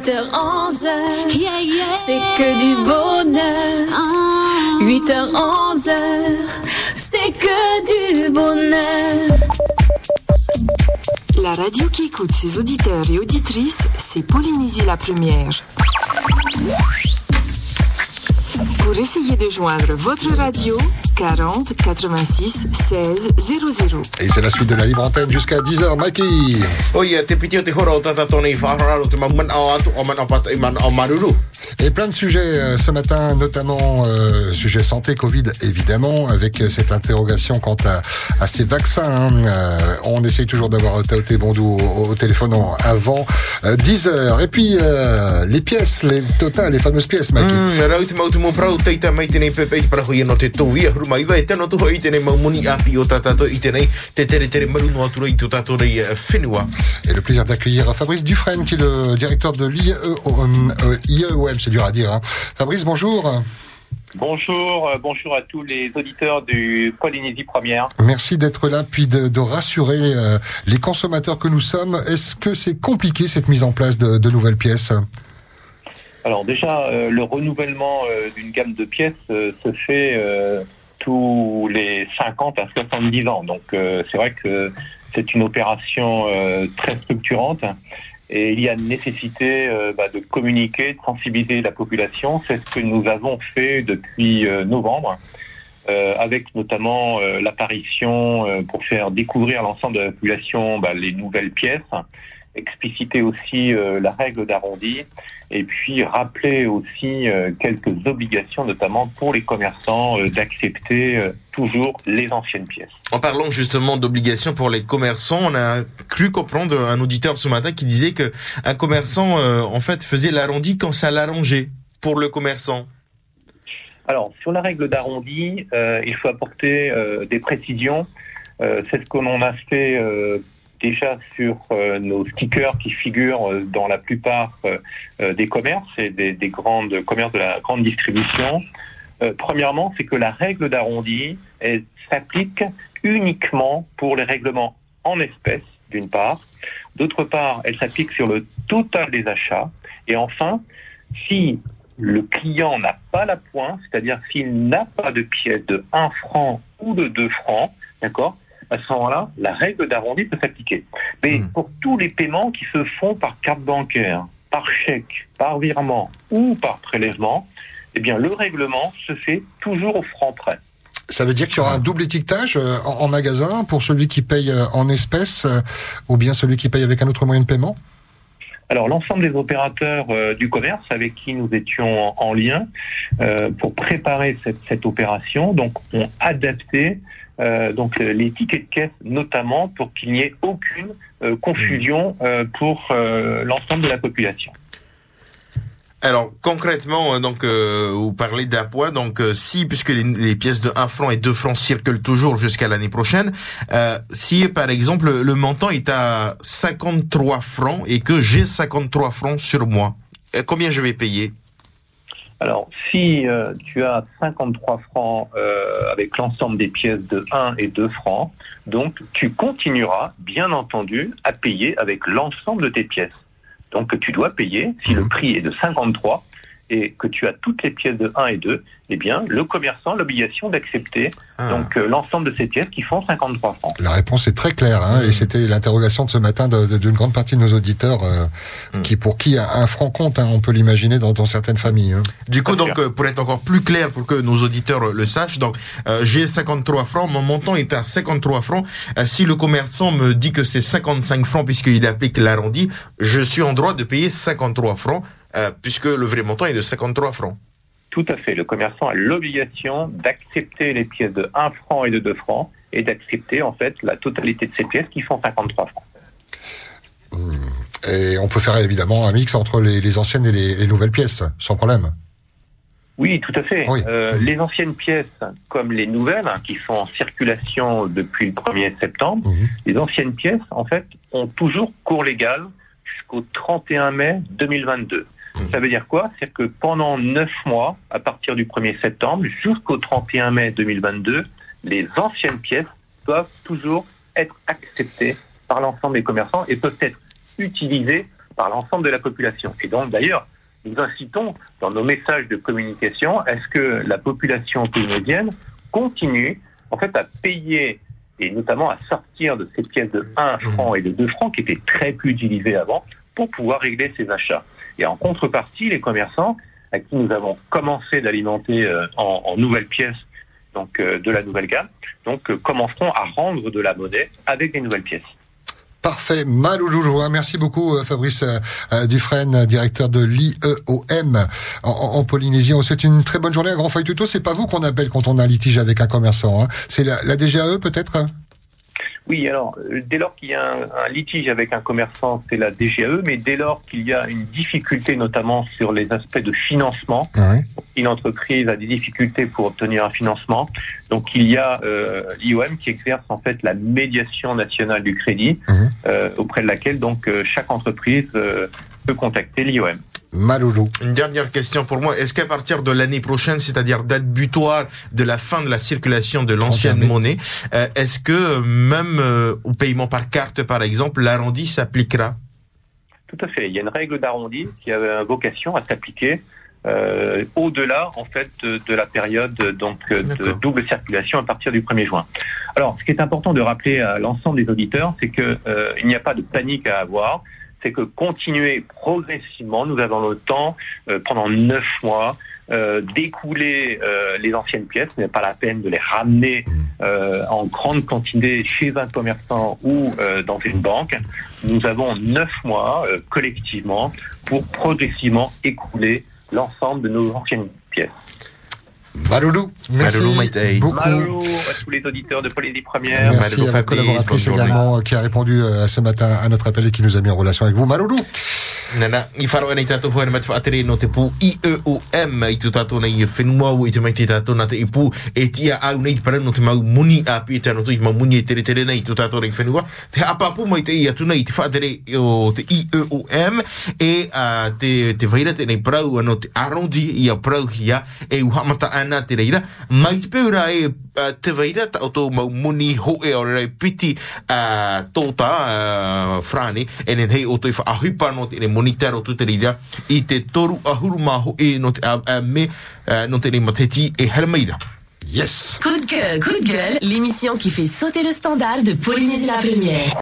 8h, 11h, c'est que du bonheur. 8h, 11h, c'est que du bonheur. La radio qui écoute ses auditeurs et auditrices, c'est Polynésie la première. Pour essayer de joindre votre radio, 40 86 16 00. Et c'est la suite de la libre antenne jusqu'à 10h, Mikey. Oh iya, te piti o te horo o tata tōne i whahararo te maman au atu o man apata i man au maruru. Et plein de sujets euh, ce matin, notamment euh, sujet santé, Covid évidemment, avec euh, cette interrogation quant à, à ces vaccins. hein. Euh, on essaye toujours d'avoir Taoté Bondou au, au téléphone avant euh, 10 heures. Et puis euh, les pièces, les total, les fameuses pièces, Mikey. Mm, mai vai tēnā i maumuni api o i te tere tere maru no atura i tō rei whenua. Et le plaisir d'accueillir Fabrice Dufresne, qui est le directeur de l'IE euh, IEOM, c'est dur à dire. hein. Fabrice, bonjour. Bonjour, euh, bonjour à tous les auditeurs du Polynésie Première. Merci d'être là, puis de, de rassurer euh, les consommateurs que nous sommes. Est-ce que c'est compliqué cette mise en place de, de nouvelles pièces? Alors déjà, euh, le renouvellement euh, d'une gamme de pièces se fait tous les 50 à 70 ans. Donc euh, c'est vrai que c'est une opération euh, très structurante et il y a nécessité euh, bah, de communiquer, de sensibiliser la population. C'est ce que nous avons fait depuis euh, novembre. euh, avec notamment l'apparition pour faire découvrir à l'ensemble de la population bah, les nouvelles pièces, expliciter aussi euh, la règle d'arrondi et puis rappeler aussi euh, quelques obligations, notamment pour les commerçants, euh, d'accepter toujours les anciennes pièces. En parlant justement d'obligations pour les commerçants, on a cru comprendre un auditeur ce matin qui disait que un commerçant en fait faisait l'arrondi quand ça l'arrangeait pour le commerçant. Alors, sur la règle d'arrondi, il faut apporter des précisions. C'est ce que l'on a fait déjà sur euh, nos stickers qui figurent euh, dans la plupart euh, des commerces et des, des grandes commerces de la grande distribution. Euh, premièrement, c'est que la règle d'arrondi s'applique uniquement pour les règlements en espèces, d'une part. D'autre part, elle s'applique sur le total des achats. Et enfin, si le client n'a pas la pointe, c'est-à-dire s'il n'a pas de pièce de 1 franc ou de 2 francs, d'accord à ce moment-là, la règle d'arrondi peut s'appliquer. Mais Hmm. pour tous les paiements qui se font par carte bancaire, par chèque, par virement ou par prélèvement, eh bien, le règlement se fait toujours au franc près. Ça veut dire qu'il y aura un double étiquetage euh, en, magasin pour celui qui paye euh, en espèces euh, ou bien celui qui paye avec un autre moyen de paiement? Alors, l'ensemble des opérateurs euh, du commerce avec qui nous étions en, en lien euh, pour préparer cette, cette opération, donc, ont adapté euh, donc les tickets de caisse, notamment pour qu'il n'y ait aucune euh, confusion euh, pour euh, l'ensemble de la population. Alors concrètement, euh, donc euh, vous parlez d'un point. Donc euh, si puisque les, pièces de 1 franc et 2 francs circulent toujours jusqu'à l'année prochaine, si par exemple le montant est à 53 francs et que j'ai 53 francs sur moi, combien je vais payer? Alors, si tu as 53 francs avec l'ensemble des pièces de 1 et 2 francs, donc tu continueras, bien entendu, à payer avec l'ensemble de tes pièces. Donc, tu dois payer, si le prix est de 53 et que tu as toutes les pièces de 1 et 2, eh bien, le commerçant a l'obligation d'accepter Ah. donc euh, l'ensemble de ces pièces qui font 53 francs. La réponse est très claire, hein, et c'était l'interrogation de ce matin d'une grande partie de nos auditeurs, euh, Mm. qui pour qui un, un franc compte, hein, on peut l'imaginer dans, dans certaines familles. hein. Du coup, donc, euh, pour être encore plus clair, pour que nos auditeurs le sachent, donc, euh, j'ai 53 francs, mon montant est à 53 francs. Euh, si le commerçant me dit que c'est 55 francs puisqu'il applique l'arrondi, je suis en droit de payer 53 francs, euh, puisque le vrai montant est de 53 francs. Tout à fait. Le commerçant a l'obligation d'accepter les pièces de 1 franc et de 2 francs et d'accepter en fait la totalité de ces pièces qui font 53 francs. Et on peut faire évidemment un mix entre les, les anciennes et les, les nouvelles pièces, sans problème. Oui, tout à fait. Oui. Euh, les anciennes pièces, comme les nouvelles, qui sont en circulation depuis le 1er septembre, Mhm. les anciennes pièces, en fait, ont toujours cours légal jusqu'au 31 mai 2022. Ça veut dire quoi? C'est que pendant neuf mois, à partir du 1er septembre jusqu'au 31 mai 2022, les anciennes pièces doivent toujours être acceptées par l'ensemble des commerçants et peuvent être utilisées par l'ensemble de la population. Et donc, d'ailleurs, nous incitons dans nos messages de communication à ce que la population polynésienne continue en fait à payer et notamment à sortir de ces pièces de 1 franc et de 2 francs qui étaient très peu utilisées avant pour pouvoir régler ses achats. Et en contrepartie, les commerçants à qui nous avons commencé d'alimenter euh, en, nouvelles pièces donc euh, de la nouvelle gamme, donc euh, commenceront à rendre de la monnaie avec des nouvelles pièces. Parfait, Malouloulou. Merci beaucoup Fabrice Dufresne, directeur de l'IEOM en, Polynésie. On souhaite une très bonne journée à Grand Feuille Tuto. C'est pas vous qu'on appelle quand on a un litige avec un commerçant. Hein. C'est la, la DGAE peut-être oui, alors dès lors qu'il y a un, un, litige avec un commerçant, c'est la DGAE, mais dès lors qu'il y a une difficulté, notamment sur les aspects de financement, oui. une entreprise a des difficultés pour obtenir un financement, donc il y a euh, l'IOM qui exerce en fait la médiation nationale du crédit, mmh. euh, auprès de laquelle donc euh, chaque entreprise peut contacter l'IOM. Maloulou. Une dernière question pour moi. Est-ce qu'à partir de l'année prochaine, c'est-à-dire date butoir de la fin de la circulation de l'ancienne monnaie, euh, est-ce que même euh, au paiement par carte, par exemple, l'arrondi s'appliquera? Tout à fait. Il y a une règle d'arrondi qui a vocation à s'appliquer euh, au-delà en fait de, de, la période donc de double circulation à partir du 1er juin. Alors, ce qui est important de rappeler à l'ensemble des auditeurs, c'est que euh, il n'y a pas de panique à avoir c'est que continuer progressivement, nous avons le temps, euh, pendant neuf mois, euh, d'écouler euh, les anciennes pièces. Ce n'est pas la peine de les ramener euh, en grande quantité chez un commerçant ou dans une banque. Nous avons neuf mois collectivement pour progressivement écouler l'ensemble de nos anciennes pièces. Maloulou, merci Maloulou, beaucoup. Maloulou à tous les auditeurs de Polynésie Première. Merci Maloulou, à votre collaboratrice également qui a répondu euh, ce matin à notre appel et qui nous a mis en relation avec vous. Maloulou. No te e ana te reira mai te peura e uh, te ta o tō mau muni ho e o rei piti uh, tōta uh, frani e nen hei o tō i whaahipa no te ne moni taro tu te rira i te toru ahuru maho e no te a, a me uh, no te ne mateti e harameira. Yes. Coup de gueule, coup de gueule, l'émission qui fait sauter le standard de Polynésie la Première.